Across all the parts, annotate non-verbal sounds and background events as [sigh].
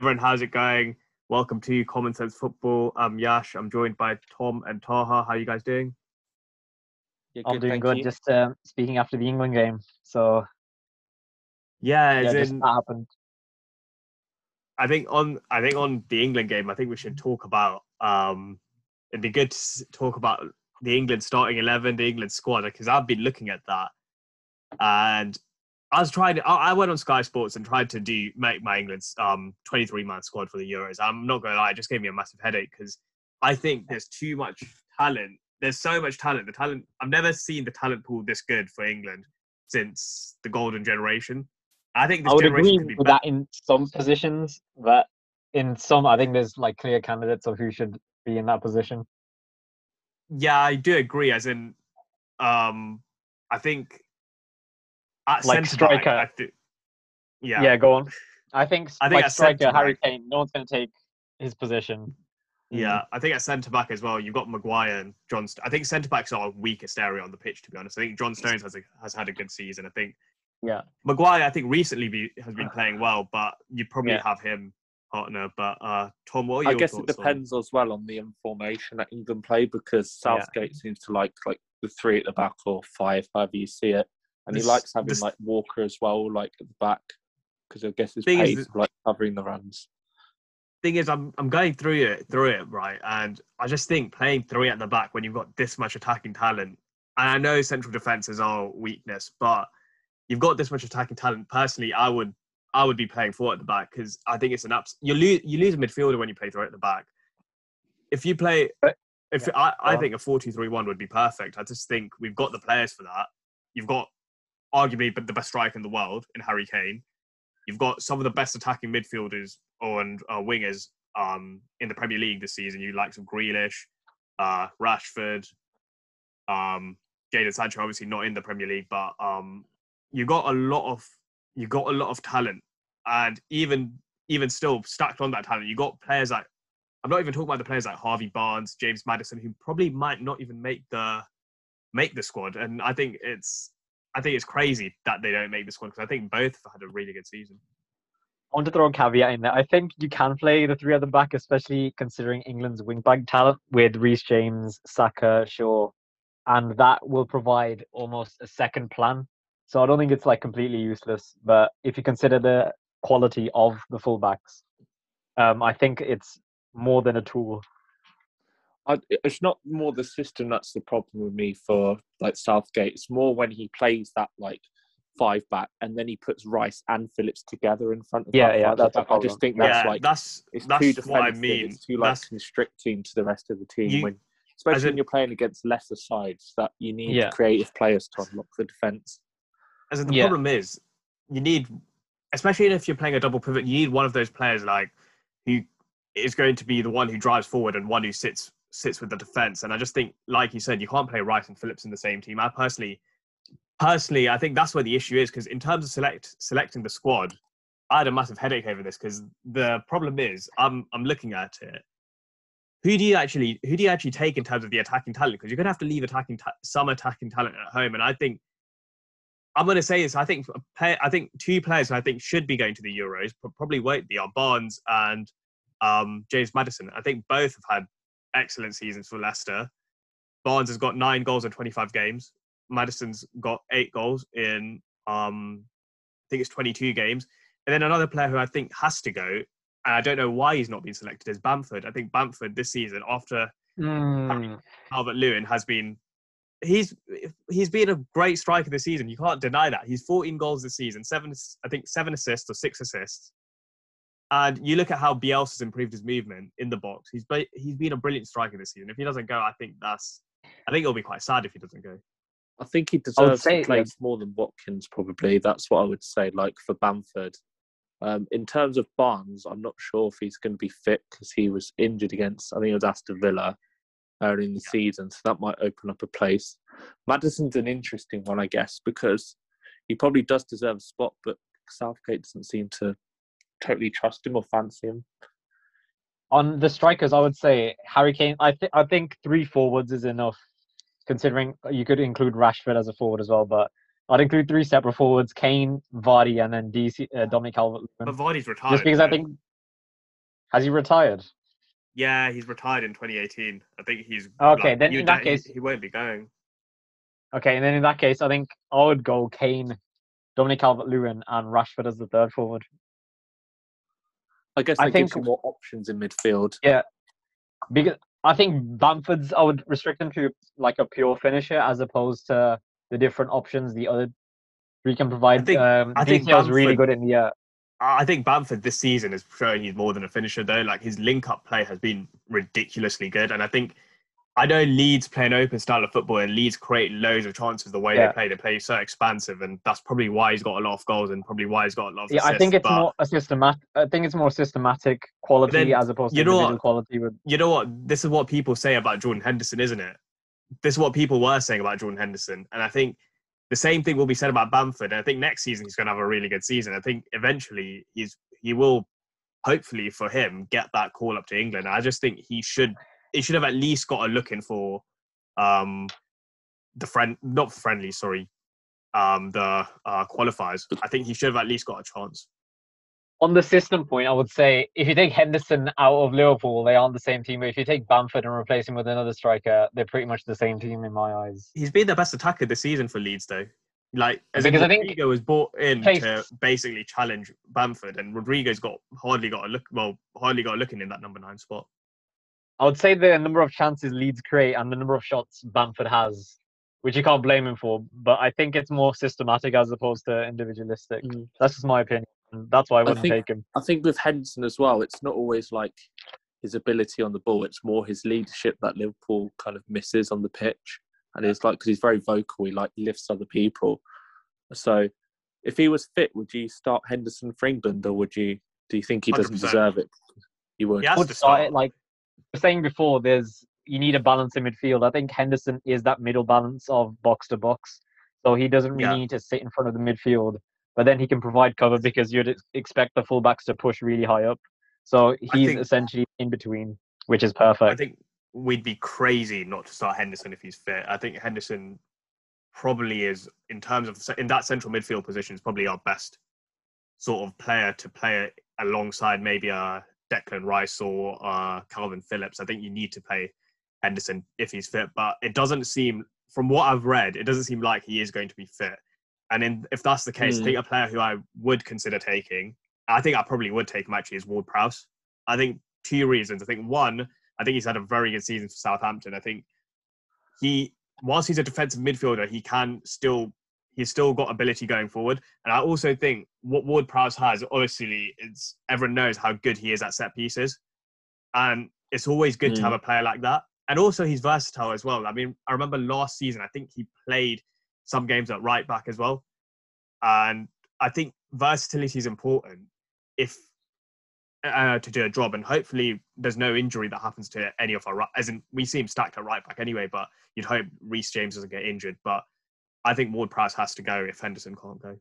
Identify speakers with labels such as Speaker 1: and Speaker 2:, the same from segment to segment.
Speaker 1: everyone, how's it going? Welcome to Common Sense Football. I'm Yash. I'm joined by Tom and Taha. How are you guys doing?
Speaker 2: Yeah,
Speaker 3: I'm doing good. Just uh, speaking after the England game. So
Speaker 1: Yeah,
Speaker 3: yeah,
Speaker 1: as
Speaker 3: just
Speaker 1: in,
Speaker 3: that happened.
Speaker 1: I think on I think on the England game, I think we should talk about. Um, it'd be good to talk about the England starting eleven, the England squad, because I've been looking at that, and I was trying. To, I I went on Sky Sports and tried to do make my England's um twenty three man squad for the Euros. I'm not going to lie, it just gave me a massive headache because I think there's too much talent. There's so much talent. The talent I've never seen the talent pool this good for England since the golden generation. I think this
Speaker 3: I would
Speaker 1: generation
Speaker 3: agree with
Speaker 1: better.
Speaker 3: that in some positions, but in some, I think there's like clear candidates of who should be in that position.
Speaker 1: Yeah, I do agree. As in, um, I think at
Speaker 3: Like
Speaker 1: centre-back,
Speaker 3: striker.
Speaker 1: I thi- yeah,
Speaker 3: Yeah, go on. I think,
Speaker 1: I think
Speaker 3: like striker Harry
Speaker 1: centre-back-
Speaker 3: Kane, no one's going to take his position.
Speaker 1: yeah. I think at centre back as well, you've got Maguire and John. St- I think centre backs are our weakest area on the pitch. To be honest, I think John Stones has a, has had a good season. I think
Speaker 3: Yeah.
Speaker 1: Maguire, I think recently be, has been [sighs] playing well, but you probably
Speaker 3: Yeah.
Speaker 1: have him partner. But uh, Tom, what are
Speaker 2: I guess it
Speaker 1: thoughts on-
Speaker 2: depends as well on the information that England play because
Speaker 3: Yeah.
Speaker 2: Southgate seems to like like the three at the back or five, however you see it, and
Speaker 1: This-
Speaker 2: he likes having
Speaker 1: this-
Speaker 2: like Walker as well, like at the back, because I guess his
Speaker 1: Thing is
Speaker 2: pace like covering the runs.
Speaker 1: thing is, I'm I'm going through it through it right, and I just think playing three at the back when you've got this much attacking talent, and I know central defense is our weakness, but you've got this much attacking talent. Personally, I would I would be playing four at the back because I think it's an abs. You lose you lose a midfielder when you play three at the back. If you play, if
Speaker 3: yeah,
Speaker 1: I, I think a four-two-three-one would be perfect. I just think we've got the players for that. You've got arguably but the best striker in the world in Harry Kane. You've got some of the best attacking midfielders and uh, wingers um, in the Premier League this season. You like some Grealish, uh, Rashford, um, Jadon Sancho. Obviously not in the Premier League, but um, you got a lot of you got a lot of talent, and even even still stacked on that talent, you got players like I'm not even talking about the players like Harvey Barnes, James Maddison, who probably might not even make the make the squad. And I think it's I think it's crazy that they don't make the squad because I think both had a really good season.
Speaker 3: I want to throw a caveat in there. I think you can play the three at the back, especially considering England's wing back talent with Reece James, Saka, Shaw, and that will provide almost a second plan. So I don't think it's like completely useless. But if you consider the quality of the fullbacks, um, I think it's more than a tool.
Speaker 2: I, it's not more the system that's the problem with me for like Southgate. It's more when he plays that like five back and then he puts Rice and Phillips together in front of
Speaker 3: Yeah,
Speaker 2: that
Speaker 3: yeah,
Speaker 2: front
Speaker 3: that's a.
Speaker 2: I just think that's
Speaker 1: yeah,
Speaker 2: like
Speaker 1: that's
Speaker 2: it's
Speaker 1: that's
Speaker 2: too
Speaker 1: what I
Speaker 2: defensive.
Speaker 1: mean.
Speaker 2: It's too like
Speaker 1: That's-
Speaker 2: constricting to the rest of the team
Speaker 1: You-
Speaker 2: when, especially
Speaker 1: in-
Speaker 2: when you're playing against lesser sides. That you need
Speaker 3: Yeah.
Speaker 2: creative players to unlock the defense.
Speaker 1: As in, the
Speaker 3: Yeah.
Speaker 1: problem is, you need, especially if you're playing a double pivot, you need one of those players like who is going to be the one who drives forward and one who sits sits with the defense. And I just think, like you said, you can't play Rice and Phillips in the same team. I personally, personally, I think that's where the issue is because in terms of select selecting the squad, I had a massive headache over this because the problem is, I'm I'm looking at it. Who do you actually who do you actually take in terms of the attacking talent? Because you're gonna have to leave attacking ta- some attacking talent at home, and I think I'm going to say this. I think play, I think two players I think should be going to the Euros but probably won't be are Barnes and um, James Maddison. I think both have had excellent seasons for Leicester. Barnes has got nine goals in 25 games. Maddison's got eight goals in um, I think it's 22 games. And then another player who I think has to go, and I don't know why he's not been selected, is Bamford. I think Bamford this season, after
Speaker 3: Mm,
Speaker 1: Calvert-Lewin has been he's he's been a great striker this season. You can't deny that. He's 14 goals this season, seven I think seven assists or six assists. And you look at how Bielsa's improved his movement in the box. He's be- he's been a brilliant striker this season. If he doesn't go, I think that's I think it'll be quite sad if he doesn't go.
Speaker 2: I think he deserves
Speaker 3: say,
Speaker 2: a
Speaker 3: yeah.
Speaker 2: place more than Watkins, probably. That's what I would say, like for Bamford. Um, in terms of Barnes, I'm not sure if he's going to be fit because he was injured against, I think it was Aston Villa early in the season, so that might open up a place. Maddison's an interesting one, I guess, because he probably does deserve a spot, but Southgate doesn't seem to totally trust him or fancy him.
Speaker 3: on the strikers, I would say Harry Kane. I think I think three forwards is enough, considering you could include Rashford as a forward as well. But I'd include three separate forwards: Kane, Vardy, and then DC uh, Dominic Calvert-Lewin.
Speaker 1: Vardy's retired.
Speaker 3: Just because I think, Has he retired?
Speaker 1: Yeah, he's retired in 2018. I think he's
Speaker 3: Okay,
Speaker 1: like,
Speaker 3: then in
Speaker 1: would-
Speaker 3: that
Speaker 1: he-
Speaker 3: case-
Speaker 1: he won't be going.
Speaker 3: Okay, and then in that case, I think I would go Kane, Dominic Calvert-Lewin, and Rashford as the third forward.
Speaker 2: I guess
Speaker 3: I
Speaker 2: that gives
Speaker 3: think-
Speaker 2: you more options in midfield.
Speaker 3: Yeah, because I think Bamford's I would restrict him to like a pure finisher as opposed to the different options the other three can provide.
Speaker 1: think-
Speaker 3: um,
Speaker 1: I think
Speaker 3: DCL is really good in the uh,
Speaker 1: I think Bamford this season is showing he's more than a finisher though. Like his link-up play has been ridiculously good, and I think I know Leeds play an open style of football, and Leeds create loads of chances the way
Speaker 3: Yeah.
Speaker 1: they play. They play so expansive, and that's probably why he's got a lot of goals, and probably why he's got a lot of
Speaker 3: yeah. I think it's more a systematic. I think it's more systematic quality as opposed to
Speaker 1: you know
Speaker 3: individual
Speaker 1: what?
Speaker 3: quality. With
Speaker 1: you know what? This is what people say about Jordan Henderson, isn't it? This is what people were saying about Jordan Henderson, and I think the same thing will be said about Bamford. And I think next season he's going to have a really good season. I think eventually he's he will, hopefully for him, get that call up to England. I just think he should he should have at least got a look in for um the friend not friendly sorry um the uh qualifiers. I think he should have at least got a chance.
Speaker 3: on the system point, I would say if you take Henderson out of Liverpool, they aren't the same team. But if you take Bamford and replace him with another striker, they're pretty much the same team in my eyes.
Speaker 1: he's been the best attacker this season for Leeds, though. Like, as
Speaker 3: Because I think-
Speaker 1: Rodrigo was brought in to basically challenge Bamford, and Rodrigo's got hardly got a look. Well, hardly got a look in in that number nine spot.
Speaker 3: I would say the number of chances Leeds create and the number of shots Bamford has, which you can't blame him for. But I think it's more systematic as opposed to individualistic.
Speaker 2: Mm.
Speaker 3: That's just my opinion. and That's why I wouldn't
Speaker 2: think-
Speaker 3: take him.
Speaker 2: I think with Henderson as well, it's not always like his ability on the ball. It's more his leadership that Liverpool kind of misses on the pitch, and it's like because he's very vocal, he like lifts other people. So, if he was fit, would you start Henderson for England, or would you? Do you think he doesn't
Speaker 1: 100%.
Speaker 2: deserve it? You would.
Speaker 1: He has
Speaker 3: would
Speaker 1: to
Speaker 3: start
Speaker 1: start.
Speaker 3: it like I was saying before. There's you need a balance in midfield. I think Henderson is that middle balance of box to box, so he doesn't really
Speaker 1: Yeah.
Speaker 3: need to sit in front of the midfield, but then he can provide cover because you'd expect the fullbacks to push really high up. So he's
Speaker 1: think-
Speaker 3: essentially in between, which is perfect.
Speaker 1: I think we'd be crazy not to start Henderson if he's fit. I think Henderson probably is, in terms of in that central midfield position, is probably our best sort of player to play alongside maybe a Declan Rice or uh, Calvin Phillips. I think you need to play Henderson if he's fit, but it doesn't seem, from what I've read, it doesn't seem like he is going to be fit. And in, if that's the case, I
Speaker 2: Hmm.
Speaker 1: think a player who I would consider taking, I think I probably would take him actually, is Ward Prowse. I think two reasons. I think one, I think he's had a very good season for Southampton. I think he, whilst he's a defensive midfielder, he can still he's still got ability going forward. And I also think what Ward Prowse has, obviously, it's everyone knows how good he is at set pieces, and it's always good to
Speaker 2: Mm.
Speaker 1: have a player like that. And also, he's versatile as well. I mean, I remember last season, I think he played some games at right back as well, and I think versatility is important if uh, to do a job. And hopefully, there's no injury that happens to any of our. As in, we seem stacked at right back anyway, but you'd hope Reece James doesn't get injured. But I think Ward Prowse has to go if Henderson can't go.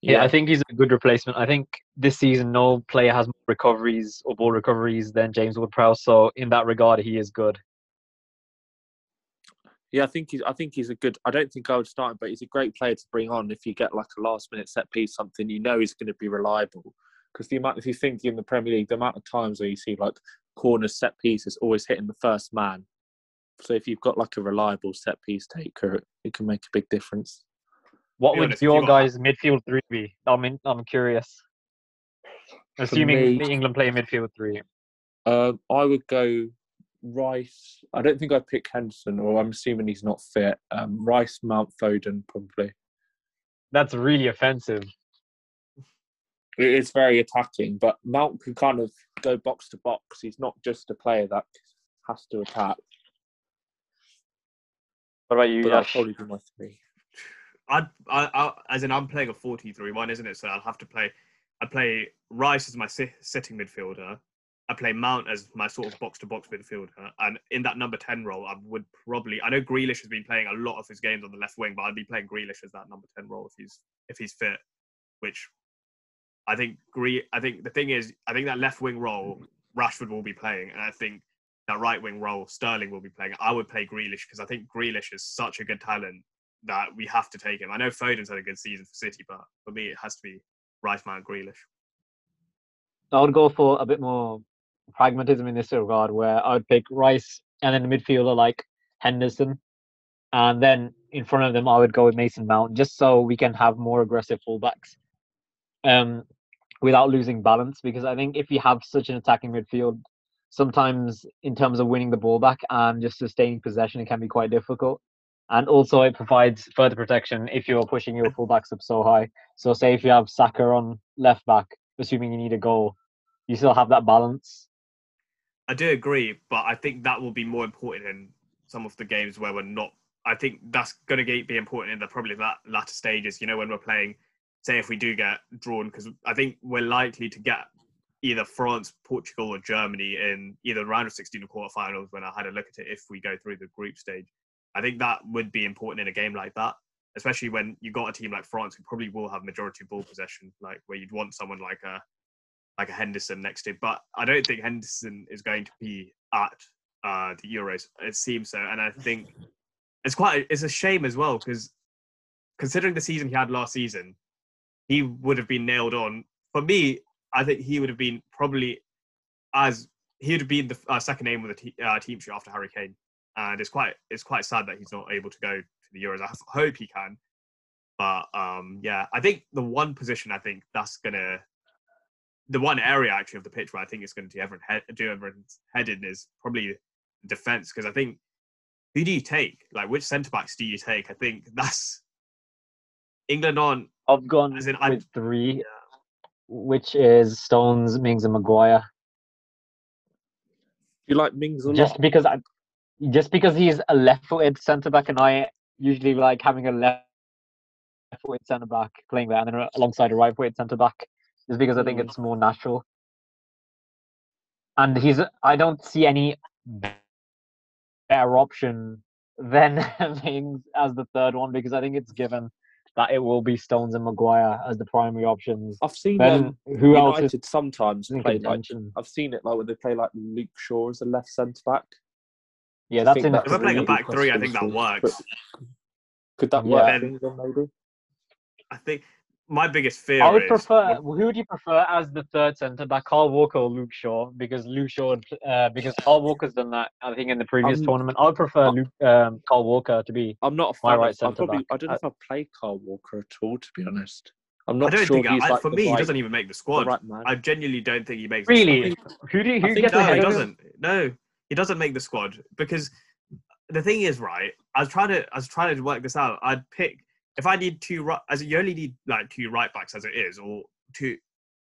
Speaker 3: Yeah, I think he's a good replacement. I think this season no player has more recoveries or ball recoveries than James Ward-Prowse. So in that regard, he is good.
Speaker 2: Yeah, I think he's. I think he's a good. I don't think I would start him, but he's a great player to bring on if you get like a last minute set piece, something you know he's going to be reliable. Because the amount, if you think in the Premier League, the amount of times where you see like corner set pieces always hitting the first man. So if you've got like a reliable set piece taker, it can make a big difference.
Speaker 3: What would
Speaker 1: honest, if you
Speaker 3: your
Speaker 1: got-
Speaker 3: guys' midfield three be? I'm in, I'm curious. Assuming
Speaker 2: me-
Speaker 3: the England play midfield three.
Speaker 2: Um, I would go Rice. I don't think I'd pick Henderson, or I'm assuming he's not fit. Um, Rice, Mount Foden, probably.
Speaker 3: That's really offensive.
Speaker 2: It is very attacking, but Mount can kind of go box to box. He's not just a player that has to attack.
Speaker 3: What about you,
Speaker 2: But that'll probably be my three.
Speaker 1: I'd, I, I, as in, I'm playing a 4-3-1, isn't it? So I'll have to play. I play Rice as my si- sitting midfielder. I play Mount as my sort of box-to-box midfielder, and in that number ten role, I would probably. I know Grealish has been playing a lot of his games on the left wing, but I'd be playing Grealish as that number ten role if he's if he's fit. Which I think Gre- I think the thing is, I think that left wing role Rashford will be playing, and I think that right wing role Sterling will be playing. I would play Grealish because I think Grealish is such a good talent that we have to take him. I know Foden's had a good season for City, but for me, it has to be Rice, Mount, Grealish.
Speaker 3: I would go for a bit more pragmatism in this regard, where I would pick Rice and then the midfielder like Henderson, and then in front of them I would go with Mason Mount, just so we can have more aggressive fullbacks, um, without losing balance. Because I think if you have such an attacking midfield, sometimes in terms of winning the ball back and just sustaining possession, it can be quite difficult. And also, it provides further protection if you're pushing your fullbacks up so high. So, say if you have Saka on left back, assuming you need a goal, you still have that balance.
Speaker 1: I do agree, but I think that will be more important in some of the games where we're not. I think that's going to be important in the probably that latter stages. You know, when we're playing, say if we do get drawn, because I think we're likely to get either France, Portugal, or Germany in either round of 16 or quarterfinals. When I had a look at it, if we go through the group stage, I think that would be important in a game like that, especially when you got a team like France who probably will have majority ball possession, like where you'd want someone like a like a Henderson next to. But I don't think Henderson is going to be at uh, the Euros. It seems so, and I think it's quite it's a shame as well because considering the season he had last season, he would have been nailed on. For me, I think he would have been probably as he would have been the uh, second name with the uh, team sheet after Harry Kane, and it's quite it's quite sad that he's not able to go to the Euros. I hope he can, but um, yeah, I think the one position I think that's gonna the one area actually of the pitch where I think it's going to do everyone head, do everyone's head in is probably defense because I think who do you take? Like which centre backs do you take? I think that's England on.
Speaker 3: I've gone
Speaker 1: As in,
Speaker 3: with
Speaker 1: I'm-
Speaker 3: three, which is Stones, Mings, and Maguire.
Speaker 2: You like Mings a lot?
Speaker 3: Just because I, just because he's a left-footed centre back, and I usually like having a left-footed centre back playing there, and then alongside a right-footed centre back, just because I think
Speaker 2: Mm.
Speaker 3: it's more natural. And he's, I don't see any better option than [laughs] Mings as the third one because I think it's given that it will be Stones and Maguire as the primary options.
Speaker 2: I've seen
Speaker 3: Then
Speaker 2: um,
Speaker 3: who else
Speaker 2: sometimes
Speaker 3: in
Speaker 2: play like? I've seen it like when they play like Luke Shaw as a left centre back.
Speaker 3: Yeah,
Speaker 2: I
Speaker 3: that's
Speaker 2: think
Speaker 3: in.
Speaker 2: that's
Speaker 1: If we're playing a back three, I think that
Speaker 2: questionable.
Speaker 1: works.
Speaker 2: Could that
Speaker 3: Yeah.
Speaker 2: work?
Speaker 1: Then-
Speaker 2: maybe.
Speaker 1: I think my biggest fear
Speaker 3: I would
Speaker 1: is
Speaker 3: prefer. Who would you prefer as the third centre back, Kyle Walker or Luke Shaw? Because Luke Shaw, uh, because Kyle Walker's done that. I think in the previous
Speaker 2: Um,
Speaker 3: tournament, I would prefer
Speaker 2: uh,
Speaker 3: Luke, um, Kyle Walker to be.
Speaker 2: I'm not a
Speaker 3: My right centre back.
Speaker 2: I don't know
Speaker 3: I-
Speaker 2: if I've played Kyle Walker at all. To be honest, I'm
Speaker 1: I
Speaker 2: not
Speaker 1: don't
Speaker 2: sure
Speaker 1: think
Speaker 2: he's
Speaker 1: I,
Speaker 2: like
Speaker 1: for
Speaker 2: the
Speaker 1: me he doesn't even make the
Speaker 2: the
Speaker 1: squad.
Speaker 2: right man.
Speaker 1: I genuinely don't think he makes. the squad.
Speaker 3: Really? Who do
Speaker 2: I
Speaker 3: who
Speaker 2: think
Speaker 3: gets
Speaker 1: No,
Speaker 3: ahead
Speaker 1: he doesn't. No, he doesn't make the squad because the thing is, right? I was trying to, I was trying to work this out. I'd pick if I need two, ri- as you only need like two right backs as it is, or two,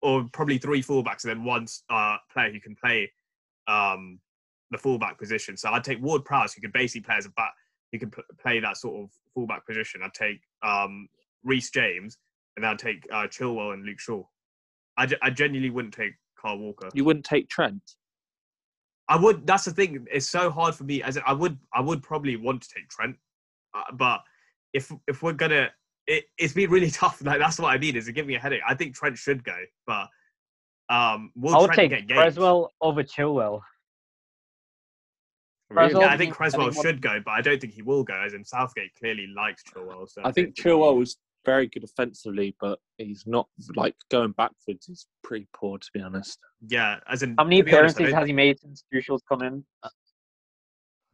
Speaker 1: or probably three fullbacks, and then one uh, player who can play um, the fullback position. So I'd take Ward Prowse, who could basically play as a back, who can pl- play that sort of fullback position. I'd take um, Reece James, and then I'd take uh, Chilwell and Luke Shaw. I, I genuinely wouldn't take Kyle Walker.
Speaker 2: You wouldn't take Trent.
Speaker 1: I would. That's the thing. It's so hard for me. As in, I would, I would probably want to take Trent, uh, but if if we're gonna, it, it's been really [laughs] tough. Like that's what I mean. Is it give me a headache? I think Trent should go, but um, will
Speaker 3: I would
Speaker 1: Trent
Speaker 3: take
Speaker 1: get?
Speaker 3: Cresswell over Chilwell.
Speaker 2: Really?
Speaker 1: Yeah, I think
Speaker 3: I
Speaker 1: Cresswell
Speaker 3: think
Speaker 1: should go, but I don't think he will go. As in Southgate clearly likes Chilwell. So
Speaker 2: I think
Speaker 1: don't
Speaker 2: Chilwell was very good offensively, but he's not like going backwards. He's pretty poor, to be honest.
Speaker 1: Yeah, as in
Speaker 3: How many
Speaker 1: to be honest,
Speaker 3: appearances has he made since Tuchel's come in?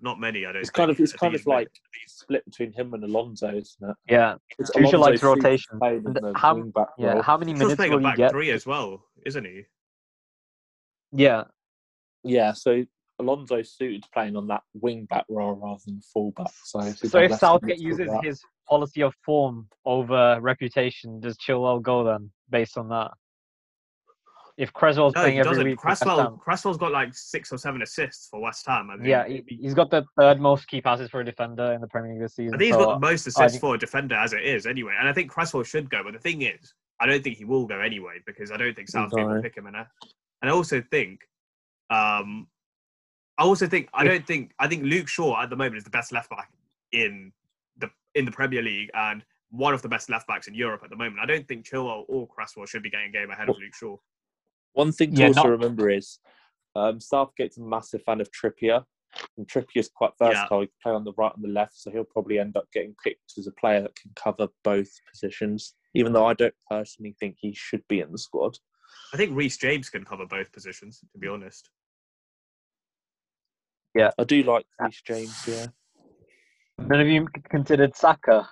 Speaker 1: Not many. I don't.
Speaker 2: It's kind of it's
Speaker 1: I
Speaker 2: kind of
Speaker 1: he's made-
Speaker 2: like split between him and Alonso, isn't it?
Speaker 3: Yeah, Tuchel
Speaker 2: Alonso
Speaker 3: likes
Speaker 2: seems
Speaker 3: rotation. And how-
Speaker 2: wing-back
Speaker 3: yeah. How many
Speaker 1: He's
Speaker 3: minutes
Speaker 1: playing a
Speaker 3: will he
Speaker 1: back
Speaker 3: get?
Speaker 1: three as well, isn't he?
Speaker 3: Yeah,
Speaker 2: Yeah, so Alonso's suited to playing on that wing back role rather than full back. So, he'd
Speaker 3: So if
Speaker 2: less
Speaker 3: Southgate uses his policy of form over reputation, does Chilwell go then based on that? If Cresswell's
Speaker 1: No,
Speaker 3: playing every week, for West
Speaker 1: Cresswell,
Speaker 3: Ham-
Speaker 1: Cresswell's got like six or seven assists for West Ham. I mean,
Speaker 3: yeah, he, he's got the third most key passes for a defender in the Premier League this season.
Speaker 1: I think he's
Speaker 3: so
Speaker 1: got the most assists
Speaker 3: think-
Speaker 1: for a defender as it is, anyway. And I think Cresswell should go, but the thing is, I don't think he will go anyway because I don't think Southgate will pick him. And I, and I also think, um, I also think I don't think I think Luke Shaw at the moment is the best left back in the in the Premier League and one of the best left backs in Europe at the moment. I don't think Chilwell or Cresswell should be getting a game ahead of Luke Shaw.
Speaker 2: One thing to
Speaker 3: Yeah,
Speaker 2: also
Speaker 3: not-
Speaker 2: remember is um, Southgate's a massive fan of Trippier. And Trippier's quite
Speaker 1: Yeah.
Speaker 2: versatile. He can play on the right and the left, so he'll probably end up getting picked as a player that can cover both positions. Even though I don't personally think he should be in the squad.
Speaker 1: I think Reece James can cover both positions. To be honest, Yeah.
Speaker 2: I do like Reece James. Yeah.
Speaker 3: None of you considered Saka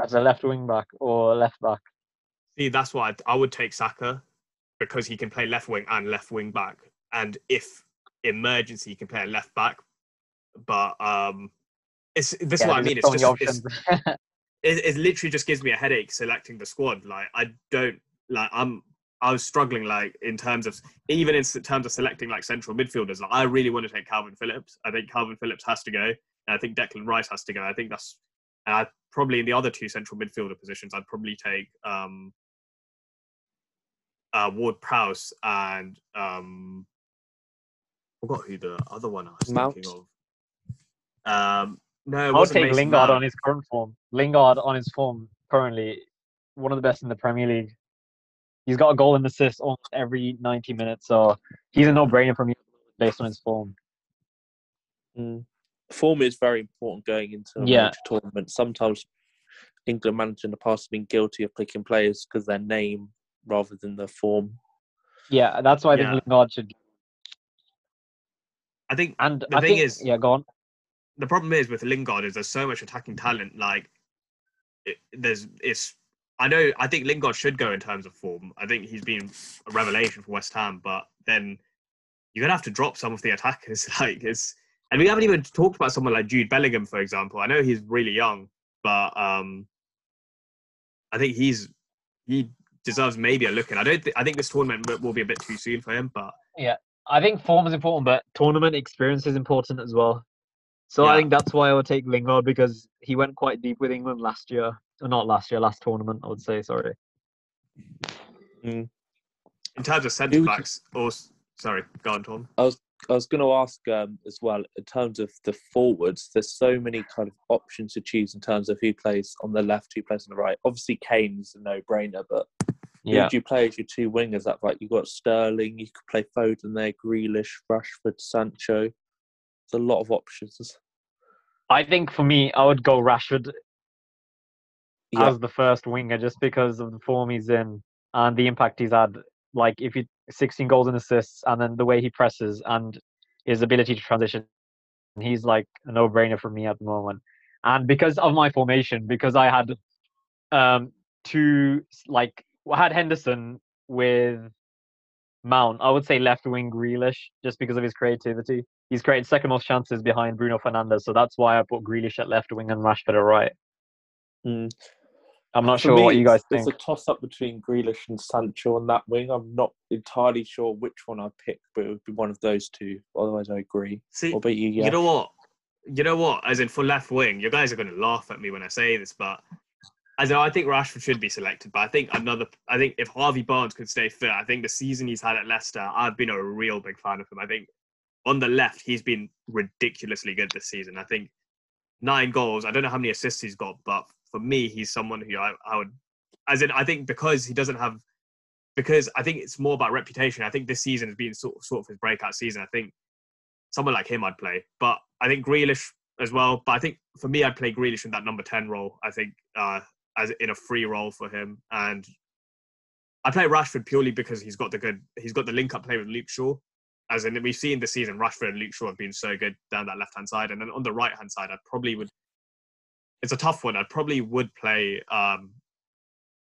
Speaker 3: as a left wing back or left back.
Speaker 1: See, that's why I, I would take Saka because he can play left wing and left wing back, and if emergency, he can play a left back. But um, it's this is what I mean. It's just it's, [laughs] it, it literally just gives me a headache selecting the squad. Like I don't like I'm I was struggling like in terms of even in terms of selecting like central midfielders. Like I really want to take Calvin Phillips. I think Calvin Phillips has to go. And I think Declan Rice has to go. I think that's and I probably in the other two central midfielder positions I'd probably take um uh Ward Prowse and um I forgot who the other one I was
Speaker 2: Mount?
Speaker 1: thinking of. Um no, it
Speaker 3: I would
Speaker 1: wasn't
Speaker 3: take
Speaker 1: Mason
Speaker 3: Lingard
Speaker 1: Mount.
Speaker 3: on his current form. Lingard on his form currently one of the best in the Premier League. He's got a goal and assist almost every 90 minutes, so he's a no-brainer for me based on his form.
Speaker 2: Mm. Form is very important going into a
Speaker 3: Yeah.
Speaker 2: major tournament. Sometimes England managers in the past have been guilty of picking players because their name rather than the form.
Speaker 3: Yeah, that's why I
Speaker 1: Yeah.
Speaker 3: think Lingard should.
Speaker 1: I think
Speaker 3: And
Speaker 1: The
Speaker 3: I
Speaker 1: thing
Speaker 3: think,
Speaker 1: is-
Speaker 3: yeah, go on.
Speaker 1: the problem is with Lingard is there's so much attacking talent. Like, it, there's it's. I know. I think Lingard should go in terms of form. I think he's been a revelation for West Ham, but then you're gonna have to drop some of the attackers. [laughs] Like, it's and we haven't even talked about someone like Jude Bellingham, for example. I know he's really young, but um, I think he's he deserves maybe a look in. I don't. Th- I think this tournament will- will be a bit too soon for him, but yeah,
Speaker 3: I think form is important, but tournament experience is important as well. So I think that's why I would take Lingard because he went quite deep with England last year. Or not last year, last tournament, I would say. Sorry.
Speaker 1: in terms of centre
Speaker 2: Who would you-
Speaker 1: backs, or sorry, go on, Tom.
Speaker 2: I was I was going to ask um, as well in terms of the forwards. There's so many kind of options to choose in terms of who plays on the left, who plays on the right. Obviously, Kane's a no-brainer, but who
Speaker 3: Yeah.
Speaker 2: do you play as your two wingers? That like you've got Sterling, you could play Foden there, Grealish, Rashford, Sancho. There's a lot of options.
Speaker 3: I think for me, I would go Rashford
Speaker 2: Yeah,
Speaker 3: as the first winger just because of the form he's in and the impact he's had. Like if he 16 goals and assists, and then the way he presses and his ability to transition, he's like a no-brainer for me at the moment. And because of my formation, because I had um two like had Henderson with Mount, I would say left wing Grealish just because of his creativity. He's created second most chances behind Bruno Fernandes, so that's why I put Grealish at left wing and Rashford at right.
Speaker 2: Mm.
Speaker 3: I'm not
Speaker 2: For
Speaker 3: sure
Speaker 2: me,
Speaker 3: what you guys
Speaker 2: it's,
Speaker 3: think.
Speaker 2: It's a toss-up between Grealish and Sancho on that wing. I'm not entirely sure which one I pick, but it would be one of those two. Otherwise, I agree.
Speaker 1: See,
Speaker 2: What about you? Yeah.
Speaker 1: you know what? You know what? As in for left wing, you guys are going to laugh at me when I say this, but as in, I think Rashford should be selected. But I think another, I think if Harvey Barnes could stay fit, I think the season he's had at Leicester, I've been a real big fan of him. I think on the left, he's been ridiculously good this season. I think nine goals. I don't know how many assists he's got, but for me, he's someone who I, I would, as in, I think because he doesn't have, because I think it's more about reputation. I think this season has been sort of, sort of his breakout season. I think someone like him I'd play. But I think Grealish as well. But I think for me, I'd play Grealish in that number 10 role. I think uh, as in a free role for him. And I play Rashford purely because he's got the good, he's got the link up play with Luke Shaw. As in, we've seen this season, Rashford and Luke Shaw have been so good down that left hand side. And then on the right hand side, I probably would, it's a tough one. I probably would play, um,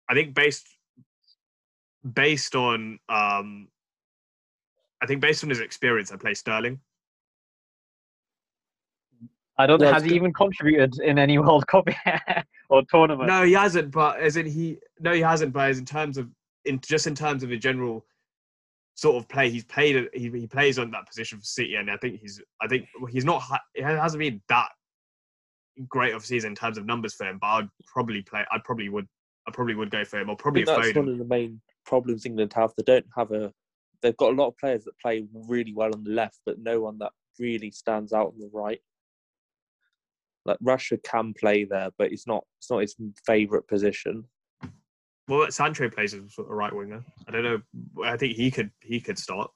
Speaker 1: I think based, based on, um, I think based on his experience, I play Sterling.
Speaker 3: I don't.
Speaker 2: Yeah,
Speaker 3: has he
Speaker 2: good.
Speaker 3: even contributed in any [laughs] World Cup [laughs] or tournament?
Speaker 1: No, he hasn't. But as in he, no, he hasn't. But as in terms of, in just in terms of a general sort of play, he's played. a- He, he plays on that position for City, and I think he's. I think he's not. ha- It hasn't been that great of a season in terms of numbers for him. But I'd probably play. I probably would. I probably would go for him, or
Speaker 2: I
Speaker 1: probably
Speaker 2: think
Speaker 1: a
Speaker 2: that's one of the main problems England have. They don't have a. They've got a lot of players that play really well on the left, but no one that really stands out on the right. Like Russia can play there, but it's not. It's not his favourite position.
Speaker 1: Well, Sancho plays as a right winger. I don't know. I think he could. He could start.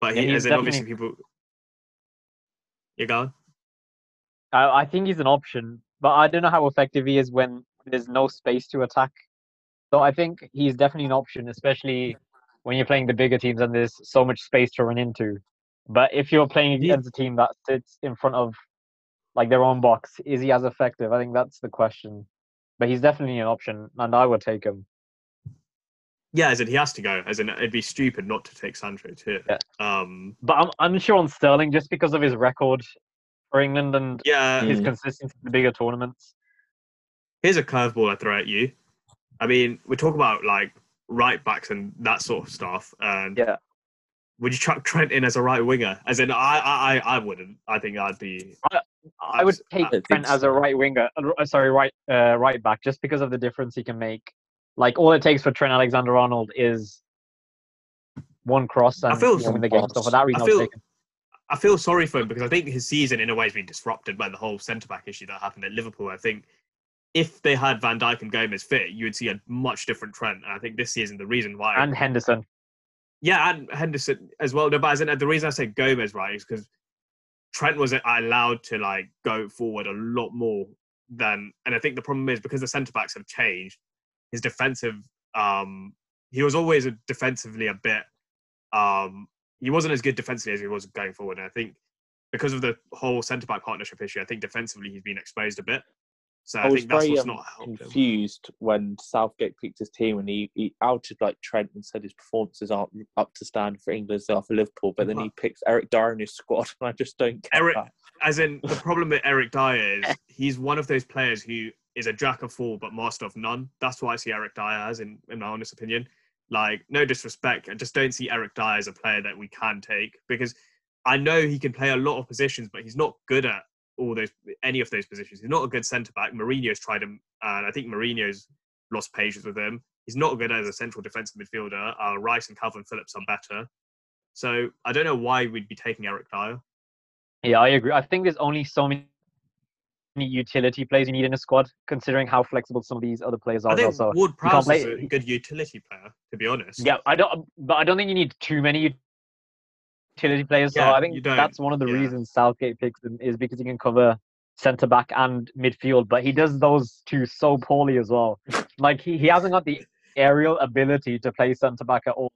Speaker 1: But
Speaker 3: Yeah,
Speaker 1: he,
Speaker 3: he's
Speaker 1: as in obviously people. You go. on.
Speaker 3: I, I think he's an option, but I don't know how effective he is when there's no space to attack. So I think he's definitely an option, especially when you're playing the bigger teams and there's so much space to run into. But if you're playing against a team that sits in front of like their own box, is he as effective? I think that's the question. But he's definitely an option, and I would take him.
Speaker 1: Yeah, as in he has to go. As in it'd be stupid not to take Sancho too.
Speaker 3: Yeah.
Speaker 1: Um.
Speaker 3: But I'm unsure on Sterling just because of his record for England and
Speaker 1: Yeah.
Speaker 3: his
Speaker 2: Mm.
Speaker 3: consistency in the bigger tournaments.
Speaker 1: Here's a curveball I throw at you. I mean, we talk about like right backs and that sort of stuff. And
Speaker 3: Yeah.
Speaker 1: would you chuck Trent in as a right winger? As in, I, I, I I wouldn't. I think I'd be.
Speaker 3: I would
Speaker 1: Abs-
Speaker 3: take
Speaker 1: I
Speaker 3: Trent as a right winger, uh, sorry, right uh, right back, just because of the difference he can make. Like all it takes for Trent Alexander-Arnold is one cross and
Speaker 1: feel
Speaker 3: you win the game. So for that reason,
Speaker 1: I
Speaker 3: I would
Speaker 1: feel. I feel sorry for him because I think his season, in a way, has been disrupted by the whole centre back issue that happened at Liverpool. I think if they had Van Dijk and Gomez fit, you would see a much different trend. And I think this season, the reason why
Speaker 3: And Henderson.
Speaker 1: Yeah, and Henderson as well. No, but as in, the reason I say Gomez right is because Trent was allowed to like go forward a lot more than, and I think the problem is because the centre backs have changed. His defensive, um, he was always a, defensively a bit. Um, he wasn't as good defensively as he was going forward. And I think because of the whole centre back partnership issue, I think defensively he's been exposed a bit. So I,
Speaker 2: I was
Speaker 1: think that's
Speaker 2: very
Speaker 1: what's
Speaker 2: um,
Speaker 1: not him.
Speaker 2: confused when Southgate picked his team and he, he outed like Trent and said his performances aren't up to stand for England they are for Liverpool, but then he picks Eric Dier in his squad, [laughs] and I just don't get
Speaker 1: Eric-
Speaker 2: that.
Speaker 1: as in the problem with Eric Dier [laughs] is he's one of those players who is a jack of all but master of none. That's why I see Eric Dier as, in, in my honest opinion. Like, no disrespect, I just don't see Eric Dier as a player that we can take because I know he can play a lot of positions, but he's not good at all those any of those positions. He's not a good centre back. Mourinho's tried him, and I think Mourinho's lost patience with him. He's not good as a central defensive midfielder. Uh, Rice and Calvin Phillips are better. So I don't know why we'd be taking Eric Dier.
Speaker 3: Yeah, I agree. I think there's only so many utility players you need in a squad, considering how flexible some of these other players are.
Speaker 1: I think
Speaker 3: So
Speaker 1: Ward Prowse is a good utility player, to be honest.
Speaker 3: Yeah, I don't, but I don't think you need too many utility players.
Speaker 1: Yeah,
Speaker 3: so I think that's one of the
Speaker 1: Yeah.
Speaker 3: reasons Southgate picks him is because he can cover centre back and midfield, but he does those two so poorly as well. [laughs] like he, he hasn't got the aerial ability to play centre back at all,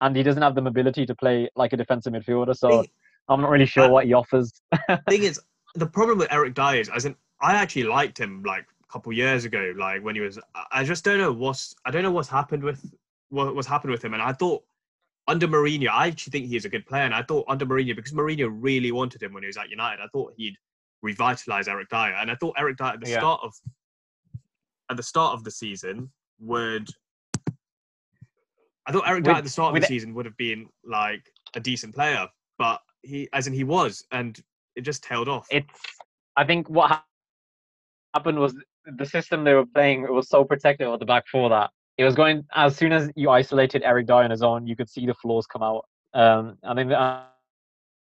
Speaker 3: and he doesn't have the mobility to play like a defensive midfielder. So
Speaker 1: Thing-
Speaker 3: I'm not really sure
Speaker 1: Uh,
Speaker 3: what he offers.
Speaker 1: The [laughs] thing is, the problem with Eric Dier is, as in, I actually liked him like a couple years ago, like when he was. I- I just don't know what's. I don't know what's happened with what what's happened with him, and I thought under Mourinho, I actually think he is a good player, and I thought under Mourinho because Mourinho really wanted him when he was at United, I thought he'd revitalize Eric Dier, and I thought Eric Dier at the
Speaker 3: Yeah.
Speaker 1: start of at the start of the season would. I thought Eric
Speaker 3: Dier
Speaker 1: at the start of the season would have been like a decent player, but he, as in he was, and it just tailed off.
Speaker 3: it's I think what happened was the system they were playing it was so protective at the back for that. It was going as soon as you isolated Eric Dier on his own, you could see the flaws come out. Um, I think that,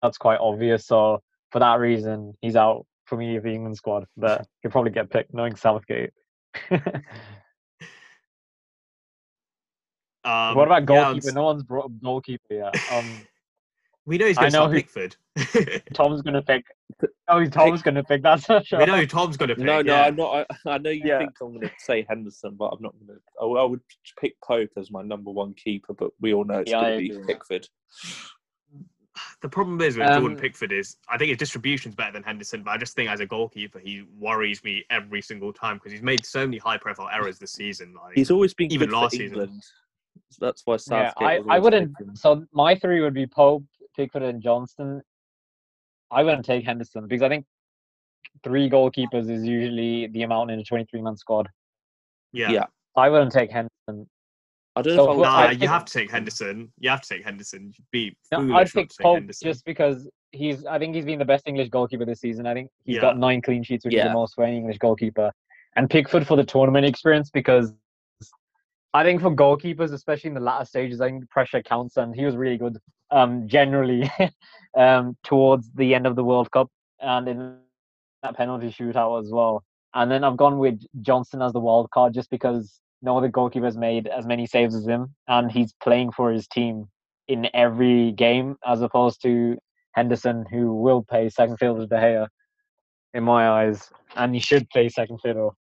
Speaker 3: that's quite obvious. So for that reason, he's out for me of the England squad, but [laughs] he'll probably get picked knowing Southgate. [laughs]
Speaker 1: Um,
Speaker 3: what about goalkeeper?
Speaker 1: it's-
Speaker 3: no one's brought up goalkeeper yet. Um,
Speaker 1: we know he's going to
Speaker 3: know
Speaker 1: start Pickford. [laughs]
Speaker 3: Tom's gonna pick. Oh, Tom's gonna pick. That's for sure.
Speaker 1: we know who Tom's going to pick.
Speaker 2: No, no,
Speaker 1: yeah.
Speaker 2: I'm not. I, I know you
Speaker 3: Yeah.
Speaker 2: think I'm going to say Henderson, but I'm not going to. I, I would pick Pope as my number one keeper, but we all know it's
Speaker 3: Yeah,
Speaker 2: going to be. Pickford.
Speaker 1: The problem is with
Speaker 3: Um,
Speaker 1: Jordan Pickford is I think his distribution's better than Henderson, but I just think as a goalkeeper he worries me every single time because he's made so many high-profile errors this season. Like
Speaker 2: He's always been
Speaker 1: Even
Speaker 2: good
Speaker 1: last
Speaker 2: for
Speaker 1: season.
Speaker 2: England. That's why
Speaker 3: Yeah, I, I wouldn't.
Speaker 2: picking.
Speaker 3: So my three would be Pope, Pickford, and Johnstone. I wouldn't take Henderson because I think three goalkeepers is usually the amount in a 23 man squad.
Speaker 1: yeah,
Speaker 2: Yeah.
Speaker 3: I wouldn't take Henderson.
Speaker 2: I don't
Speaker 3: So
Speaker 2: know if I
Speaker 3: who-
Speaker 1: Nah,
Speaker 3: I
Speaker 2: take-
Speaker 1: you have to take Henderson. You have to take Henderson. You'd be
Speaker 3: No,
Speaker 1: foolish
Speaker 3: I'd pick
Speaker 1: take
Speaker 3: Pope
Speaker 1: Henderson.
Speaker 3: just because he's. I think he's been the best English goalkeeper this season. I think he's
Speaker 1: Yeah.
Speaker 3: got nine clean sheets, which is the most for any English goalkeeper. And Pickford for the tournament experience because I think for goalkeepers, especially in the latter stages, I think pressure counts, and he was really good um, generally [laughs] um, towards the end of the World Cup and in that penalty shootout as well. And then I've gone with Johnson as the wild card just because no other goalkeeper has made as many saves as him, and he's playing for his team in every game as opposed to Henderson, who will play second fiddle to De Gea, in my eyes, and he should play second fiddle.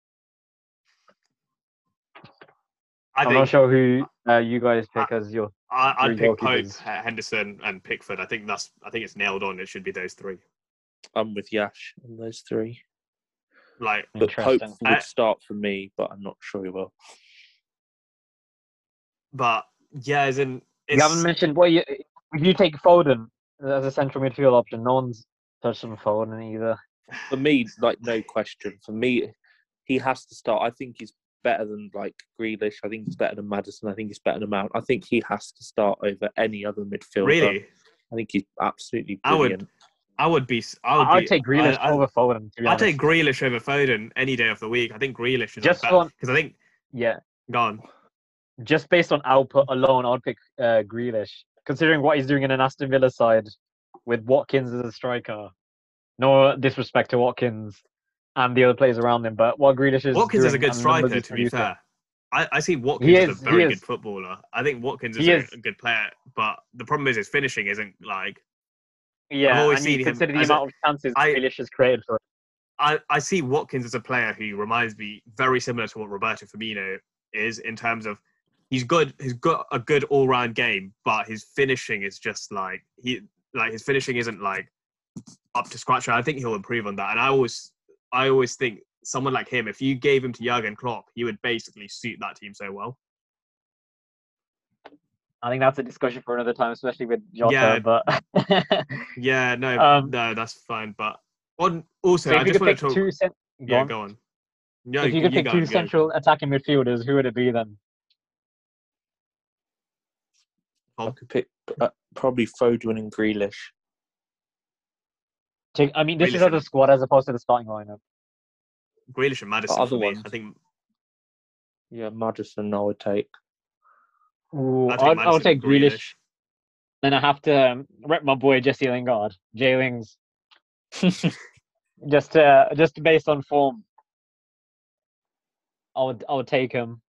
Speaker 1: I
Speaker 3: I'm
Speaker 1: think
Speaker 3: not sure who uh, you guys pick as your.
Speaker 1: I, I'd pick Pope, Henderson, and Pickford. I think that's. I think it's nailed on. It should be those three.
Speaker 2: I'm with Yash on those three.
Speaker 1: Like,
Speaker 2: But Pope
Speaker 3: Interesting.
Speaker 2: would
Speaker 1: I-
Speaker 2: start for me, but I'm not sure he will.
Speaker 1: but yeah, as in,
Speaker 3: You
Speaker 1: it's,
Speaker 3: haven't mentioned what you if you take Foden as a central midfield option. No one's touched on Foden either.
Speaker 2: For me, like no question. For me, he has to start. I think he's better than like Grealish. I think he's better than Maddison. I think he's better than Mount. I think he has to start over any other midfielder.
Speaker 1: really.
Speaker 2: I think he's absolutely brilliant.
Speaker 1: I would- I would be. s- I would
Speaker 3: I'd
Speaker 1: be,
Speaker 3: take Grealish
Speaker 1: I, I,
Speaker 3: over Foden. To be
Speaker 1: I'd take Grealish over Foden any day of the week. I think Grealish is
Speaker 3: Just
Speaker 1: better because I think
Speaker 3: yeah,
Speaker 1: gone.
Speaker 3: just based on output alone, I'd pick uh, Grealish. Considering what he's doing in an Aston Villa side with Watkins as a striker. No disrespect to Watkins and the other players around him, but what Grealish is
Speaker 1: Watkins is a good
Speaker 3: and the numbers
Speaker 1: striker. To be fair, I, I see Watkins
Speaker 3: He
Speaker 1: as
Speaker 3: is-
Speaker 1: a very good footballer. I think Watkins is
Speaker 3: is.
Speaker 1: a good player, but the problem is his finishing isn't like.
Speaker 3: Yeah,
Speaker 1: always
Speaker 3: and you
Speaker 1: seen him
Speaker 3: consider the
Speaker 1: as a-
Speaker 3: amount of chances
Speaker 1: I-
Speaker 3: Grealish has created for him.
Speaker 1: I, I see Watkins as a player who reminds me very similar to what Roberto Firmino is in terms of he's good. He's got a good all round game, but his finishing is just like he like his finishing isn't like up to scratch. I think he'll improve on that. And I always I always think someone like him, if you gave him to Jurgen Klopp, he would basically suit that team so well.
Speaker 3: I think that's a discussion for another time, especially with Jota.
Speaker 1: Yeah.
Speaker 3: But [laughs]
Speaker 1: Yeah, no,
Speaker 3: Um,
Speaker 1: no, that's fine. But on also,
Speaker 3: so
Speaker 1: I
Speaker 3: if you
Speaker 1: just
Speaker 3: could
Speaker 1: want
Speaker 3: pick
Speaker 1: to talk.
Speaker 3: two, cent- go
Speaker 1: yeah,
Speaker 3: on.
Speaker 1: go on. No,
Speaker 3: if you could pick
Speaker 1: go,
Speaker 3: two
Speaker 1: go.
Speaker 3: central attacking midfielders, who would it be then?
Speaker 2: I could pick uh, probably Foden and Grealish.
Speaker 3: Take, I mean, this is
Speaker 1: Grealish
Speaker 3: as a squad as opposed to the starting lineup.
Speaker 1: Grealish and Maddison.
Speaker 2: other
Speaker 1: for me.
Speaker 2: ones?
Speaker 1: I think
Speaker 2: Yeah, Maddison I would take.
Speaker 3: Ooh,
Speaker 1: I'd take
Speaker 3: I'll, I'll take
Speaker 1: and
Speaker 3: Grealish. Then I have to um, rep my boy Jesse Lingard, Jay Lings, [laughs] just uh, just based on form. I would I would take him.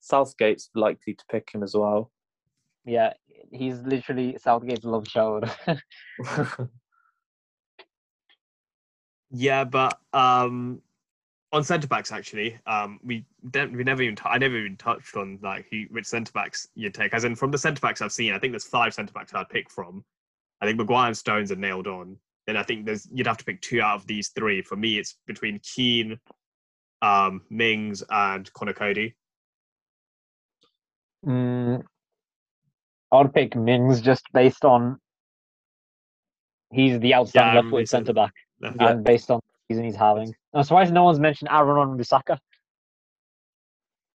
Speaker 2: Southgate's likely to pick him as well.
Speaker 3: Yeah, he's literally Southgate's love child. [laughs]
Speaker 1: Yeah, but um, on centre backs actually, um, we don't, we never even t- I never even touched on like who, which centre backs you take. As in from the centre backs I've seen, I think there's five centre backs I'd pick from. I think Maguire and Stones are nailed on. Then I think there's you'd have to pick two out of these three. For me, it's between Keane, um, Mings, and Conor Coady.
Speaker 3: mm, I would pick Mings just based on he's the outstanding
Speaker 1: Yeah,
Speaker 3: left footed
Speaker 1: makes sense.
Speaker 3: centre back,
Speaker 2: Yeah.
Speaker 3: and based on the season he's having. I'm surprised no one's mentioned Aaron Wan-Bissaka.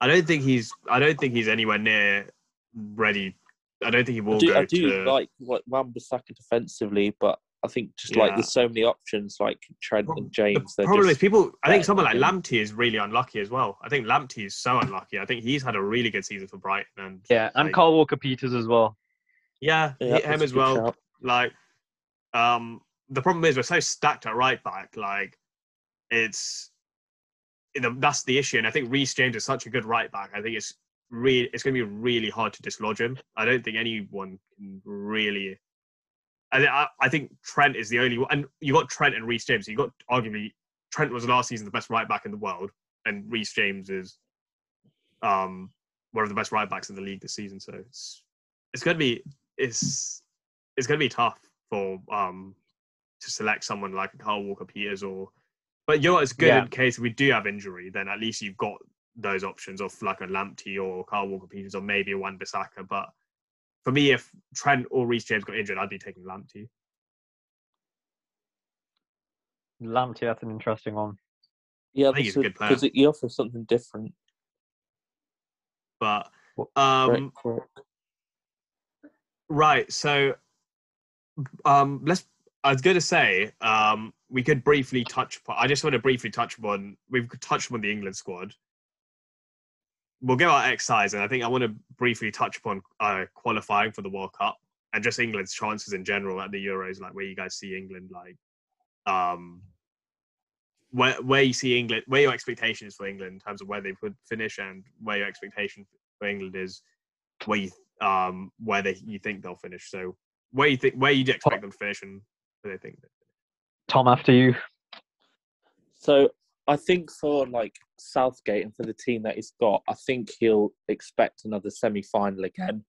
Speaker 1: I don't think he's I don't think he's anywhere near ready. I don't think he will
Speaker 2: I do,
Speaker 1: go
Speaker 2: I do
Speaker 1: to.
Speaker 2: like what Wan-Bissaka defensively, but I think just like there's so many options like Trent
Speaker 1: Prob-
Speaker 2: and James. They're
Speaker 1: problem is people. I think someone like
Speaker 2: than.
Speaker 1: Lamptey is really unlucky as well. I think Lamptey is so unlucky. I think he's had a really good season for Brighton and
Speaker 3: Yeah, and
Speaker 1: like,
Speaker 3: Kyle Walker-Peters as well.
Speaker 1: yeah,
Speaker 2: yeah,
Speaker 1: him as well.
Speaker 2: shout.
Speaker 1: Like, um, the problem is we're so stacked at right back. Like, it's that's the issue. And I think Reece James is such a good right back. I think it's really it's going to be really hard to dislodge him. I don't think anyone can really. I, I, I think Trent is the only one, and you got Trent and Reece James. So you got arguably Trent was last season the best right back in the world, and Reece James is um one of the best right backs in the league this season. So it's it's going to be it's it's going to be tough for um to select someone like a Kyle Walker-Peters or. But you know, it's good
Speaker 3: Yeah.
Speaker 1: in case we do have injury. Then at least you've got those options of like a Lamptey or Kyle Walker-Peters or maybe a Wan Bissaka. But for me, if Trent or Reece James got injured, I'd be taking Lamptey.
Speaker 3: Lamptey, that's an interesting one.
Speaker 2: Yeah,
Speaker 1: think he's a good player.
Speaker 2: because he offers something different.
Speaker 1: But um,
Speaker 2: Right, correct.
Speaker 1: Right. So, um, let's. I was going to say um, we could briefly touch. I just want to briefly touch upon. We've touched upon the England squad. We'll go our exercise, and I think I want to briefly touch upon uh, qualifying for the World Cup and just England's chances in general at the Euros. Like where you guys see England, like um, where where you see England, where your expectations for England in terms of where they would finish, and where your expectation for England is, where you um where they you think they'll finish. So where you think where you do expect them to finish and where they think.
Speaker 3: Tom, after you.
Speaker 2: So I think for like Southgate and for the team that he's got, I think he'll expect another semi-final again.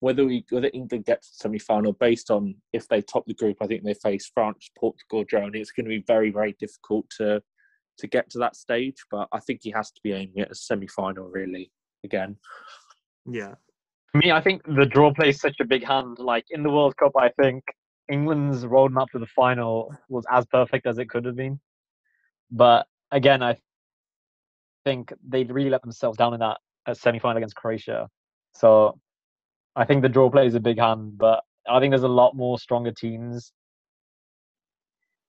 Speaker 2: Whether we whether England gets to semi-final, based on if they top the group, I think they face France, Portugal, Germany. It's going to be very very difficult to to get to that stage. But I think he has to be aiming at a semi-final really again.
Speaker 1: Yeah.
Speaker 3: For me, I think the draw plays such a big hand. Like in the World Cup, I think England's roadmap to the final was as perfect as it could have been. But again, I think they really let themselves down in that uh, semi-final against Croatia. So I think the draw plays a big hand, but I think there's a lot more stronger teams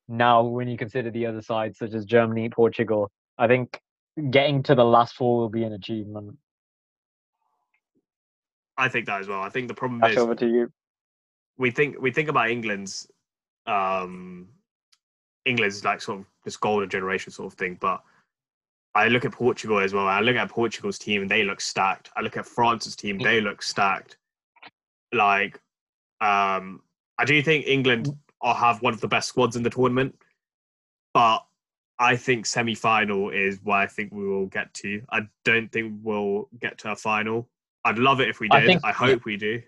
Speaker 3: now when you consider the other sides, such as Germany, Portugal. I think getting to the last four will be an achievement.
Speaker 1: I think that as well. I think the problem
Speaker 3: Back
Speaker 1: is
Speaker 3: over to you.
Speaker 1: we think we think about England's um England's like sort of this golden generation sort of thing, but I look at Portugal as well. I look at Portugal's team and they look stacked. I look at France's team, they look stacked. Like um I do think England will have one of the best squads in the tournament, but I think semi final is where I think we will get to. I don't think we'll get to a final. I'd love it if we
Speaker 3: I
Speaker 1: did.
Speaker 3: think-
Speaker 1: I hope we do.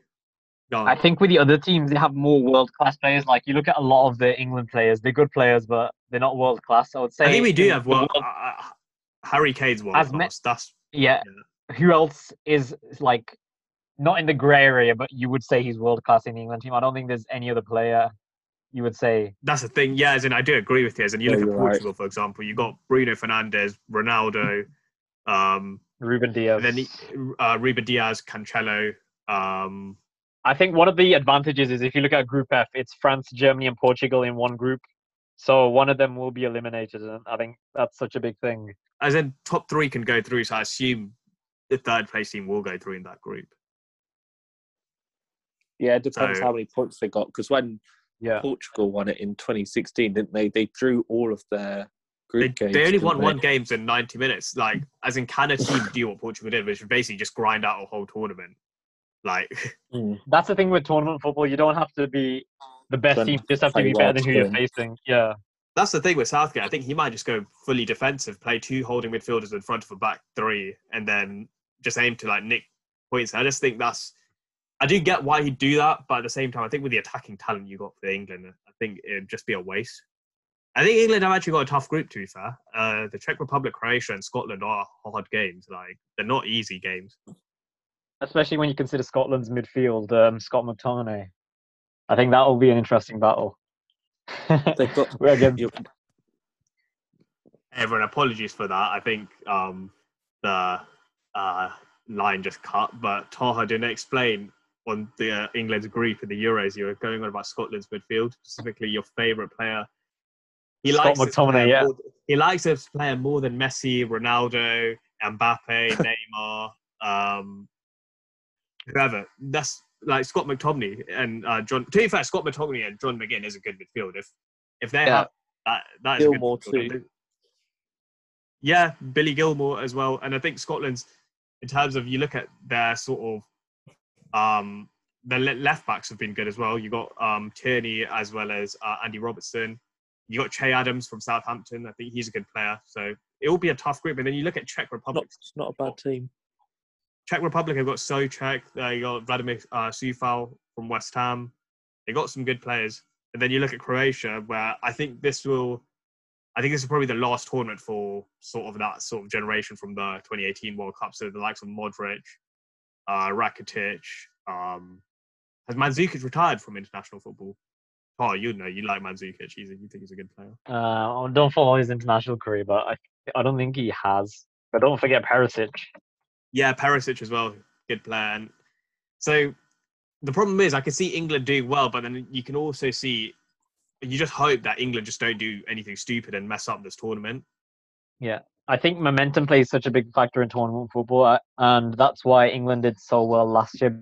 Speaker 1: On.
Speaker 3: I think with the other teams, they have more world class players. Like you look at a lot of the England players, they're good players, but they're not world class. I would say.
Speaker 1: I think we do have
Speaker 3: world-
Speaker 1: Uh, uh, Harry Kane's world
Speaker 3: As me-
Speaker 1: class. That's
Speaker 3: yeah. Who else is like not in the grey area, but you would say he's world class in the England team? I don't think there's any other player you would say.
Speaker 1: that's the thing. Yeah, as in I do agree with you. As in you
Speaker 2: Yeah,
Speaker 1: look at
Speaker 2: you're right.
Speaker 1: Portugal, for example, you got Bruno Fernandes, Ronaldo, [laughs] um,
Speaker 3: Ruben Dias.
Speaker 1: and then uh, Ruben Dias, Cancelo. Um,
Speaker 3: I think one of the advantages is if you look at Group F, it's France, Germany, and Portugal in one group. So one of them will be eliminated, and I think that's such a big thing.
Speaker 1: As in top three can go through, so I assume the third place team will go through in that group.
Speaker 2: Yeah, it depends
Speaker 1: So-
Speaker 2: how many points they got. Because when
Speaker 3: Yeah.
Speaker 2: Portugal won it in 2016, didn't they? They drew all of their
Speaker 1: They,
Speaker 2: group games.
Speaker 1: they only won
Speaker 2: they?
Speaker 1: one games in 90 minutes. Like, as in, can a team do what Portugal did, which basically just grind out a whole tournament? Like, [laughs]
Speaker 2: Mm.
Speaker 3: That's the thing with tournament football. You don't have to be the best team. You just have to be better than
Speaker 2: to
Speaker 3: who you're facing. Yeah.
Speaker 1: That's the thing with Southgate. I think he might just go fully defensive, play two holding midfielders in front of a back three, and then just aim to like nick points. I just think that's. I do get why he'd do that, but at the same time, I think with the attacking talent you got for England, I think it'd just be a waste. I think England have actually got a tough group. To be fair, uh, the Czech Republic, Croatia, and Scotland are hard games. Like they're not easy games.
Speaker 3: Especially when you consider Scotland's midfield, um, Scott McTominay. I think that will be an interesting battle.
Speaker 2: They've [laughs] got.
Speaker 3: We're against
Speaker 2: you-
Speaker 1: Everyone, apologies for that. I think um, the uh, line just cut, but Taha didn't explain on the uh, England's group in the Euros. You were going on about Scotland's midfield, specifically your favourite player. He
Speaker 3: Scott
Speaker 1: likes this
Speaker 3: McTominay,
Speaker 1: player
Speaker 3: yeah.
Speaker 1: more- he likes this player more than Messi, Ronaldo, Mbappe, [laughs] Neymar, um, whoever. That's like Scott McTominay and uh, John. To be fair, Scott McTominay and John McGinn is a good midfield. If if they
Speaker 3: Yeah.
Speaker 1: have that, that is a good midfield.
Speaker 2: too.
Speaker 1: Yeah, Billy Gilmour as well. And I think Scotland's, in terms of you look at their sort of, um, the left backs have been good as well. You got um, Tierney as well as uh, Andy Robertson. You got Che Adams from Southampton. I think he's a good player. So it will be a tough group. And then you look at Czech
Speaker 2: Not,
Speaker 1: Republic.
Speaker 2: it's not a bad team.
Speaker 1: Czech Republic have got Soucek. You got Vladimir uh, Coufal from West Ham. They got some good players. And then you look at Croatia, where I think this will, I think this is probably the last tournament for sort of that sort of generation from the 2018 World Cup. So the likes of Modric, uh, Rakitic. Um, has Mandzukic retired from international football? Oh, you know, you like Mandzukic. He's you think he's a good player.
Speaker 3: Uh, I don't follow his international career, but I I don't think he has. But don't forget Perisic.
Speaker 1: Yeah, Perisic as well, good player. And so the problem is, I can see England doing well, but then you can also see, you just hope that England just don't do anything stupid and mess up this tournament.
Speaker 3: Yeah, I think momentum plays such a big factor in tournament football, uh, and that's why England did so well last year.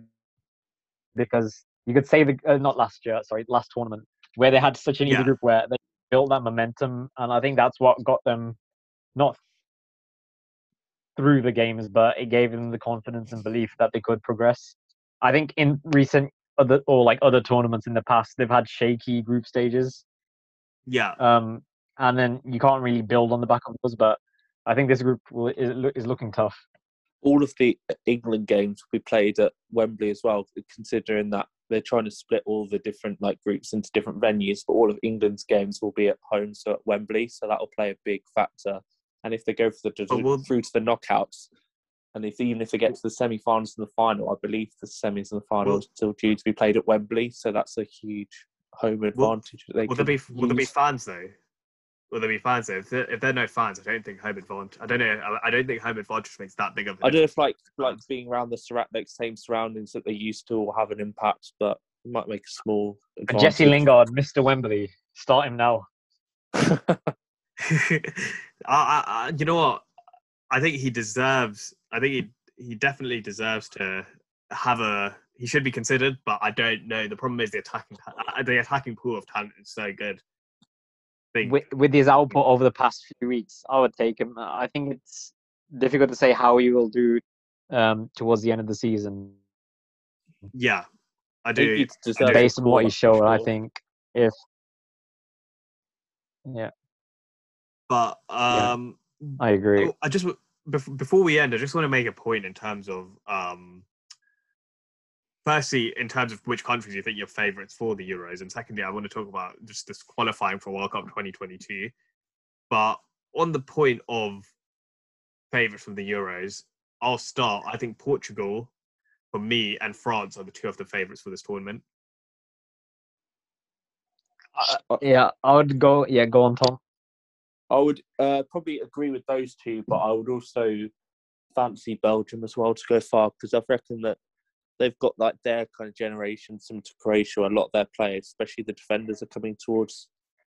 Speaker 3: Because you could say the uh, not last year, sorry, last tournament, where they had such an easy
Speaker 1: Yeah.
Speaker 3: group where they built that momentum, and I think that's what got them not through the games, but it gave them the confidence and belief that they could progress. I think in recent other or like other tournaments in the past, they've had shaky group stages,
Speaker 1: Yeah,
Speaker 3: um, and then you can't really build on the back of those. But I think this group will, is, is looking tough.
Speaker 2: all of the England games will be played at Wembley as well, considering that they're trying to split all the different like groups into different venues, but all of England's games will be at home, so at Wembley, so that will play a big factor. And if they go for the
Speaker 1: But oh, will-
Speaker 2: through to the knockouts, and if even if they get to the semi-finals and the final, I believe the semis and the finals
Speaker 1: Will-
Speaker 2: are still due to be played at Wembley, so that's a huge home advantage. that they
Speaker 1: Will there
Speaker 2: can
Speaker 1: be will there be fans though? Will there be fans though? If there, if there are no fans, I don't think home advantage. I don't know. I, I don't think home advantage makes that big of. a
Speaker 2: I don't know if like like being around the surra- like same surroundings that they used to will have an impact, but it might make a small.
Speaker 3: And Jesse. Lingard, Mr. Wembley, start him now. [laughs] [laughs]
Speaker 1: I, I, you know what? I think he deserves. I think he he definitely deserves to have a. He should be considered, but I don't know. The problem is the attacking uh, the attacking pool of talent is so good.
Speaker 3: With, with his output over the past few weeks, I would take him. I think it's difficult to say how he will do um, towards the end of the season
Speaker 1: yeah, I do.
Speaker 2: he deserves
Speaker 3: based on what he showed. I think if yeah,
Speaker 1: But
Speaker 3: Yeah.
Speaker 1: um,
Speaker 3: I agree.
Speaker 1: Oh, I just w- before we end, I just want to make a point in terms of um, firstly, in terms of which countries you think your favourites for the Euros, and secondly, I want to talk about just this qualifying for World Cup 2022. But on the point of favourites from the Euros, I'll start. I think Portugal, for me, and France are the two of the favourites for this tournament.
Speaker 3: Yeah, I would go. Yeah, go on, Tom.
Speaker 2: I would uh, probably agree with those two, but I would also fancy Belgium as well to go far because I reckon that they've got like their kind of generation, similar to Croatia. A lot of their players, especially the defenders, are coming towards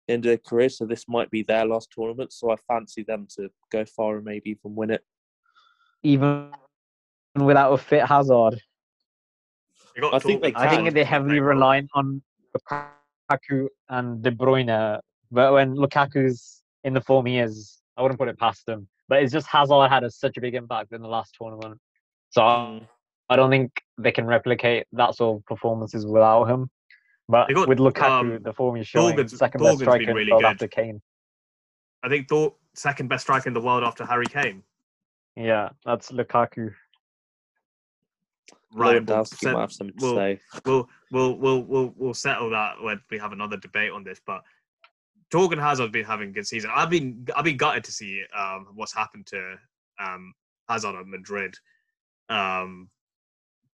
Speaker 2: the end of their career, so this might be their last tournament. So I fancy them to go far and maybe even win it.
Speaker 3: Even without a fit Hazard,
Speaker 1: got
Speaker 2: I think they
Speaker 1: Thorgan
Speaker 3: I think
Speaker 1: Hazard
Speaker 3: they're heavily reliant on Lukaku and De Bruyne. But when Lukaku's in the form he is, I wouldn't put it past him. But it's just Hazard had a, such a big impact in the last tournament. So I-
Speaker 2: Mm.
Speaker 3: I don't think they can replicate that sort of performances without him. But
Speaker 1: got,
Speaker 3: with Lukaku,
Speaker 1: um,
Speaker 3: the form he's showing,
Speaker 1: Thorgan's-
Speaker 3: second
Speaker 1: Thorgan's
Speaker 3: best
Speaker 1: been
Speaker 3: striker in
Speaker 1: really
Speaker 3: the world
Speaker 1: good.
Speaker 3: after Kane.
Speaker 1: I think Thor second best striker in the world after Harry Kane.
Speaker 3: Yeah, that's Lukaku.
Speaker 1: Right, we'll, set-
Speaker 2: might have something to
Speaker 1: we'll-
Speaker 2: say.
Speaker 1: we'll we'll we'll we'll we'll settle that when we have another debate on this. But Thorgan Hazard's been having a good season. I've been I've been gutted to see um, what's happened to um, Hazard at Madrid, um,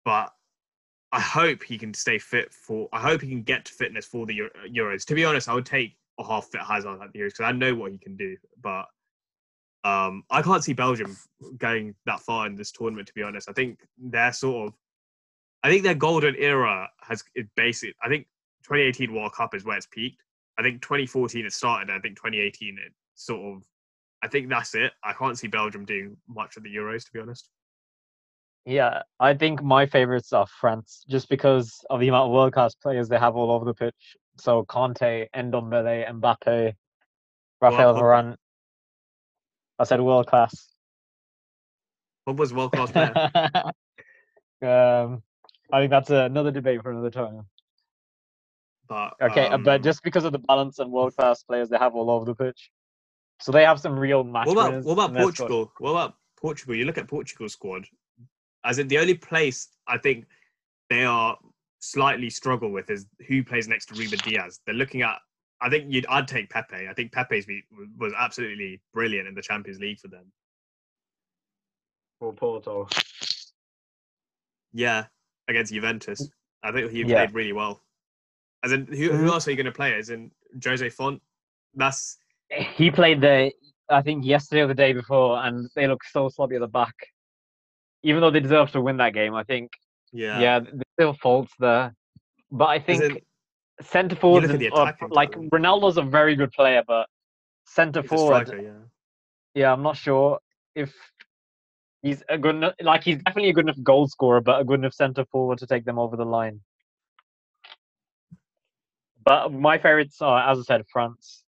Speaker 1: but I hope he can stay fit for. I hope he can get to fitness for the Eu- Euros. To be honest, I would take a half fit Hazard at the Euros because I know what he can do, but. Um, I can't see Belgium going that far in this tournament. To be honest, I think they're sort of I think their golden era has it basic. I think 2018 World Cup is where it's peaked. I think 2014 it started. I think 2018 it sort of. I think that's it. I can't see Belgium doing much at the Euros, to be honest.
Speaker 3: Yeah, I think my favorites are France, just because of the amount of world class players they have all over the pitch. So Kante, Ndombele, Mbappe, Rafael
Speaker 1: Pogba.
Speaker 3: Varane. I said world class.
Speaker 1: What was world class player? [laughs]
Speaker 3: um, I think that's another debate for another time.
Speaker 1: But
Speaker 3: Okay, uh, but
Speaker 1: um,
Speaker 3: just because of the balance and world class players they have all over the pitch, so they have some real match
Speaker 1: what about what about
Speaker 3: in their squad.
Speaker 1: Portugal? What about Portugal? You look at Portugal's squad. As in the only place I think they are slightly struggle with is who plays next to Ruben Dias. They're looking at. I think you'd. I'd take Pepe. I think Pepe's be, was absolutely brilliant in the Champions League for them.
Speaker 3: For Porto.
Speaker 1: Yeah, against Juventus. I think he
Speaker 3: Yeah.
Speaker 1: played really well. As in, who, who else are you going to play? As in Jose Fonte. That's
Speaker 3: He played the, I think yesterday or the day before, and they look so sloppy at the back. Even though they deserve to win that game, I think.
Speaker 1: yeah.
Speaker 3: Yeah, there's still faults there. But I think
Speaker 1: in,
Speaker 3: centre forward, uh, like. Ronaldo's a very good player, but centre
Speaker 1: he's
Speaker 3: forward,
Speaker 1: striker, yeah.
Speaker 3: yeah, I'm not sure if he's a good. Like he's definitely a good enough goal scorer, but a good enough centre forward to take them over the line. But my favourites are, as I said, France.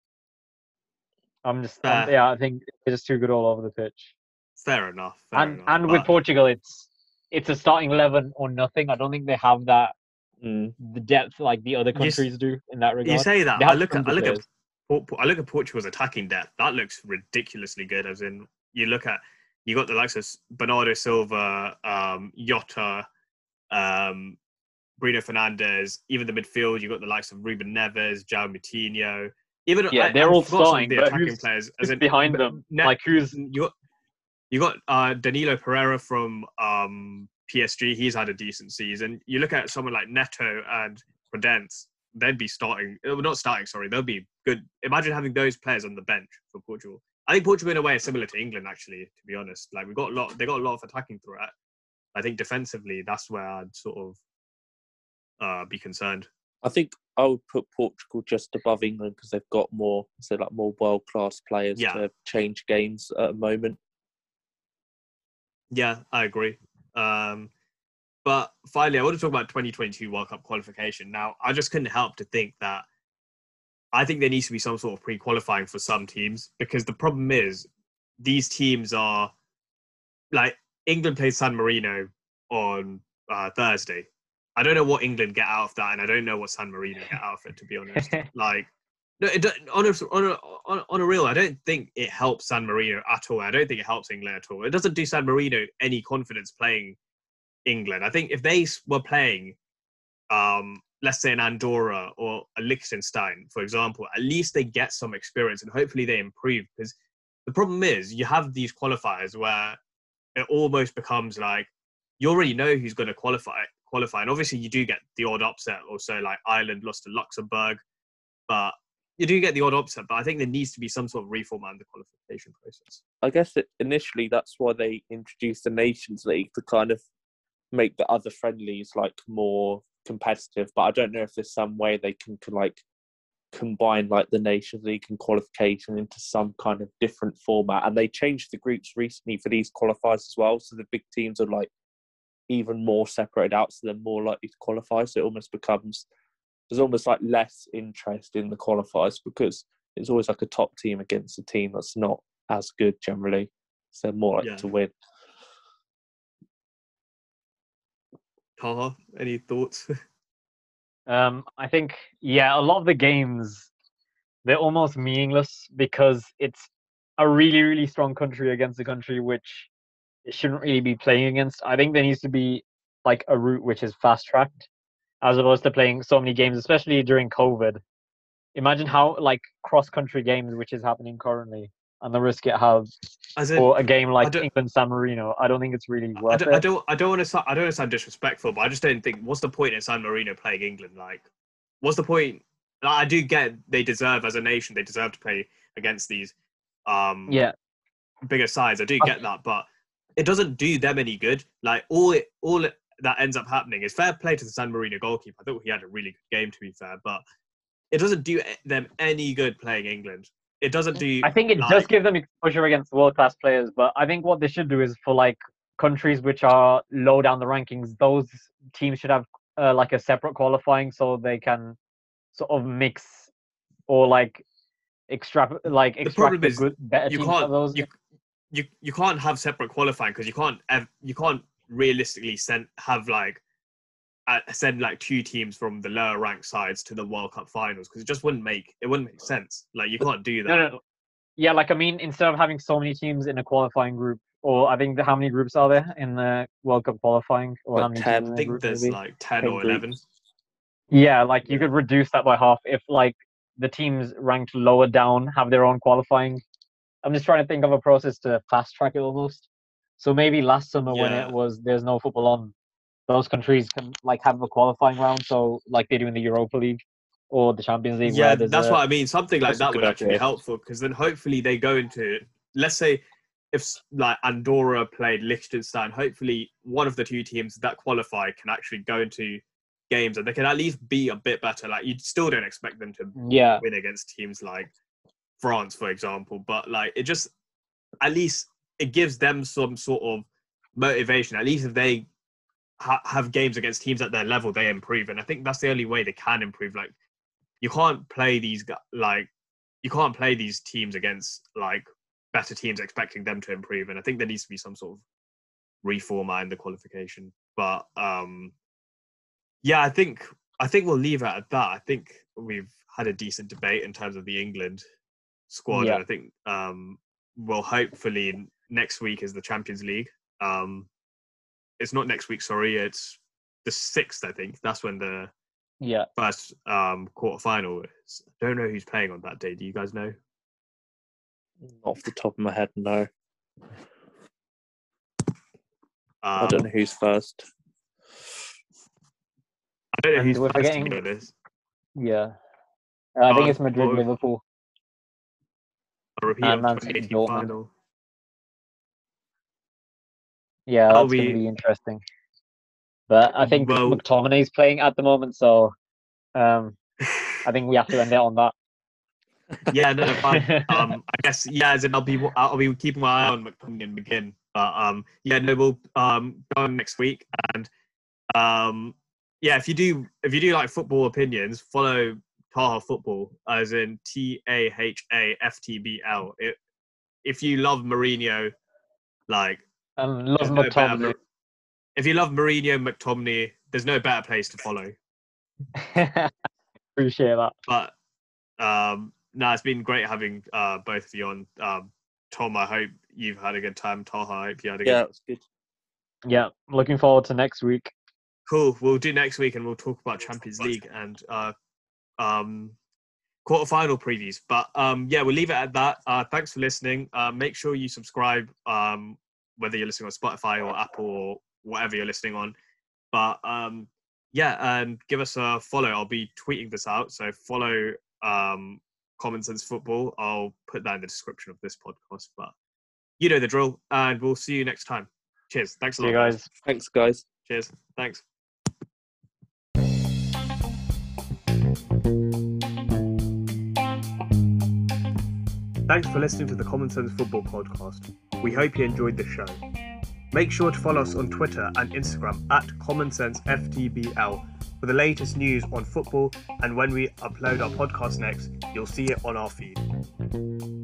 Speaker 3: I'm just, I'm- yeah, I think they're just too good all over the pitch.
Speaker 1: Fair enough. Fair
Speaker 3: and
Speaker 1: enough.
Speaker 3: and with Portugal, it's it's a starting eleven or nothing. I don't think they have that
Speaker 2: Mm.
Speaker 3: the depth like the other
Speaker 1: You
Speaker 3: countries do in that regard.
Speaker 1: You say that. I look at I look at
Speaker 3: players.
Speaker 1: Por- Por- I look at Portugal's attacking depth. That looks ridiculously good. As in, you look at you got the likes of Bernardo Silva, um, Jota, um, Bruno Fernandes, even the midfield. you've got the likes of Ruben Neves, João Moutinho. Even
Speaker 3: Yeah,
Speaker 1: I-
Speaker 3: they're
Speaker 1: I
Speaker 3: all
Speaker 1: forgot some of
Speaker 3: starting,
Speaker 1: the attacking players. As in,
Speaker 3: behind them?
Speaker 1: Ne-
Speaker 3: like who's
Speaker 1: you got you got uh, Danilo Pereira from um, PSG. He's had a decent season. You look at someone like Neto and Podence. They'd be starting, uh, not starting. Sorry, they'll be good. Imagine having those players on the bench for Portugal. I think Portugal in a way is similar to England. Actually, to be honest, like we've got a lot. They got a lot of attacking threat. I think defensively, that's where I'd sort of uh, be concerned.
Speaker 2: I think I would put Portugal just above England because they've got more, so like more world class players
Speaker 1: Yeah.
Speaker 2: to change games at a moment.
Speaker 1: Yeah, I agree. Um, but finally, I want to talk about 2022 World Cup qualification. Now, I just couldn't help to think that I think there needs to be some sort of pre-qualifying for some teams because the problem is these teams are like England plays San Marino on uh, Thursday. I don't know what England get out of that, and I don't know what San Marino get out of it. To be honest, [laughs] like no, it, don't- on a, on a on a on a real, I don't think it helps San Marino at all. I don't think it helps England at all. It doesn't do San Marino any confidence playing England. I think if they were playing, um, let's say an Andorra or a Liechtenstein, for example, at least they get some experience and hopefully they improve. Because the problem is you have these qualifiers where it almost becomes like you already know who's going to qualify qualify and obviously you do get the odd upset also like ireland lost to luxembourg but you do get the odd upset but i think there needs to be some sort of reform on the qualification process
Speaker 2: I guess it, initially that's why they introduced the Nations League to kind of make the other friendlies like more competitive. But I don't know if there's some way they can, can like combine like the Nations League and qualification into some kind of different format. And they changed the groups recently for these qualifiers as well, so the big teams are like even more separated out, so they're more likely to qualify. So it almost becomes there's almost like less interest in the qualifiers because it's always like a top team against a team that's not as good generally. So they're more likely
Speaker 1: Yeah.
Speaker 2: to win.
Speaker 1: Taha, any thoughts [laughs]
Speaker 3: Um, I think yeah, a lot of the games they're almost meaningless because it's a really really strong country against a country which it shouldn't really be playing against. I think there needs to be like a route which is fast tracked as opposed to playing so many games, especially during COVID. Imagine how like cross country games which is happening currently and the risk it has
Speaker 1: as in
Speaker 3: for a game like England San Marino. I don't think it's really
Speaker 1: I
Speaker 3: worth
Speaker 1: don't, I don't, I don't want to, I don't want to sound disrespectful, but I just don't think. What's the point in San Marino playing England? Like, what's the point? Like, I do get they deserve as a nation, they deserve to play against these um
Speaker 3: Yeah,
Speaker 1: bigger sides. I do
Speaker 3: I-
Speaker 1: get that, but it doesn't do them any good. Like all it, all it, that ends up happening is fair play to the San Marino goalkeeper. I thought he had a really good game, to be fair, but it doesn't do them any good playing England. It doesn't do.
Speaker 3: I think it does give them exposure against world class players, but I think what they should do is for like countries which are low down the rankings, those teams should have uh, like a separate qualifying so they can sort of mix or like extract like extract
Speaker 1: problem
Speaker 3: the
Speaker 1: is
Speaker 3: good better
Speaker 1: you
Speaker 3: teams
Speaker 1: can't
Speaker 3: those.
Speaker 1: you, you you can't have separate qualifying because you can't ev- you can't realistically send have like uh, send like two teams from the lower ranked sides to the World Cup finals because it just wouldn't make it wouldn't make sense. Like you can't do that.
Speaker 3: no, no, no. Yeah, like I mean, instead of having so many teams in a qualifying group, or I think the, how many groups are there in the World Cup qualifying? Or how
Speaker 2: Like
Speaker 3: many
Speaker 2: 10,
Speaker 3: teams in
Speaker 1: I
Speaker 3: a
Speaker 1: think
Speaker 3: group,
Speaker 1: there's
Speaker 3: maybe?
Speaker 1: like ten or eleven.
Speaker 3: Yeah, like you
Speaker 1: Yeah.
Speaker 3: could reduce that by half if like the teams ranked lower down have their own qualifying. I'm just trying to think of a process to fast track it almost. So maybe last summer when it was there's no football on, those countries can like have a qualifying round, so like they do in the Europa League or the Champions League.
Speaker 1: Yeah, that's
Speaker 3: a,
Speaker 1: what I mean. Something like that would actually be helpful because then hopefully they go into let's say if like Andorra played Liechtenstein, hopefully one of the two teams that qualify can actually go into games and they can at least be a bit better. Like you still don't expect them to
Speaker 3: yeah,
Speaker 1: win against teams like France, for example. But like it just at least it gives them some sort of motivation. At least if they ha- have games against teams at their level, they improve. And I think that's the only way they can improve. Like you can't play these like you can't play these teams against like better teams expecting them to improve. And I think there needs to be some sort of reformat in the qualification. But um yeah, I think I think we'll leave it at that. I think we've had a decent debate in terms of the England squad.
Speaker 3: Yeah.
Speaker 1: I think um, we'll hopefully next week is the Champions League. Um, it's not next week. Sorry, it's the sixth. I think that's when the
Speaker 3: Yeah.
Speaker 1: first um quarter final is. I don't know who's playing on that day. Do you guys know?
Speaker 2: Off the top of my head, no. I
Speaker 1: Um,
Speaker 2: don't know who's first.
Speaker 1: I don't know who's first, honest.
Speaker 3: Yeah. Uh, I think
Speaker 1: Oh,
Speaker 3: it's Madrid, Liverpool.
Speaker 1: A repeat
Speaker 3: And
Speaker 1: of
Speaker 3: Man City,
Speaker 1: 2018 final.
Speaker 3: Yeah, that's going to be interesting. But I think
Speaker 1: Well-
Speaker 3: McTominay's playing at the moment, so um, I think we have to end it on that. [laughs]
Speaker 1: yeah, no, fine. [laughs] um, I guess yeah, as in I'll be I'll be keeping my eye on McTominay and McGinn, but um, yeah, no, we'll um go on next week, and um, yeah, if you do if you do like football opinions, follow Taha Football as in T A H A F T B L. If you love Mourinho, like
Speaker 3: And love
Speaker 1: there's no better
Speaker 3: McTominay.
Speaker 1: Mar- if you love Mourinho, McTominay, there's no better place to follow. [laughs]
Speaker 3: Appreciate that.
Speaker 1: But um, no, it's been great having uh, both of you on. Um, Tom, I hope you've had a good time. Taha, I hope you had a
Speaker 2: Yeah,
Speaker 1: good.
Speaker 2: it's good.
Speaker 3: Yeah, looking forward to next week.
Speaker 1: Cool. We'll do next week, and we'll talk about Champions League and uh, um, quarterfinal previews. But um, yeah, we'll leave it at that. Uh, thanks for listening. Uh, make sure you subscribe, um, whether you're listening on Spotify or Apple or whatever you're listening on. But um, yeah, and give us a follow. I'll be tweeting this out, so follow um, Common Sense Football. I'll put that in the description of this podcast. But you know the drill, and we'll see you next time. Cheers. Thanks a
Speaker 3: See
Speaker 1: lot,
Speaker 3: you guys.
Speaker 2: Thanks, guys.
Speaker 1: Cheers. Thanks. Thanks for listening to the Common Sense Football Podcast. We hope you enjoyed the show. Make sure to follow us on Twitter and Instagram at Common Sense FTBL for the latest news on football, and when we upload our podcast next, you'll see it on our feed.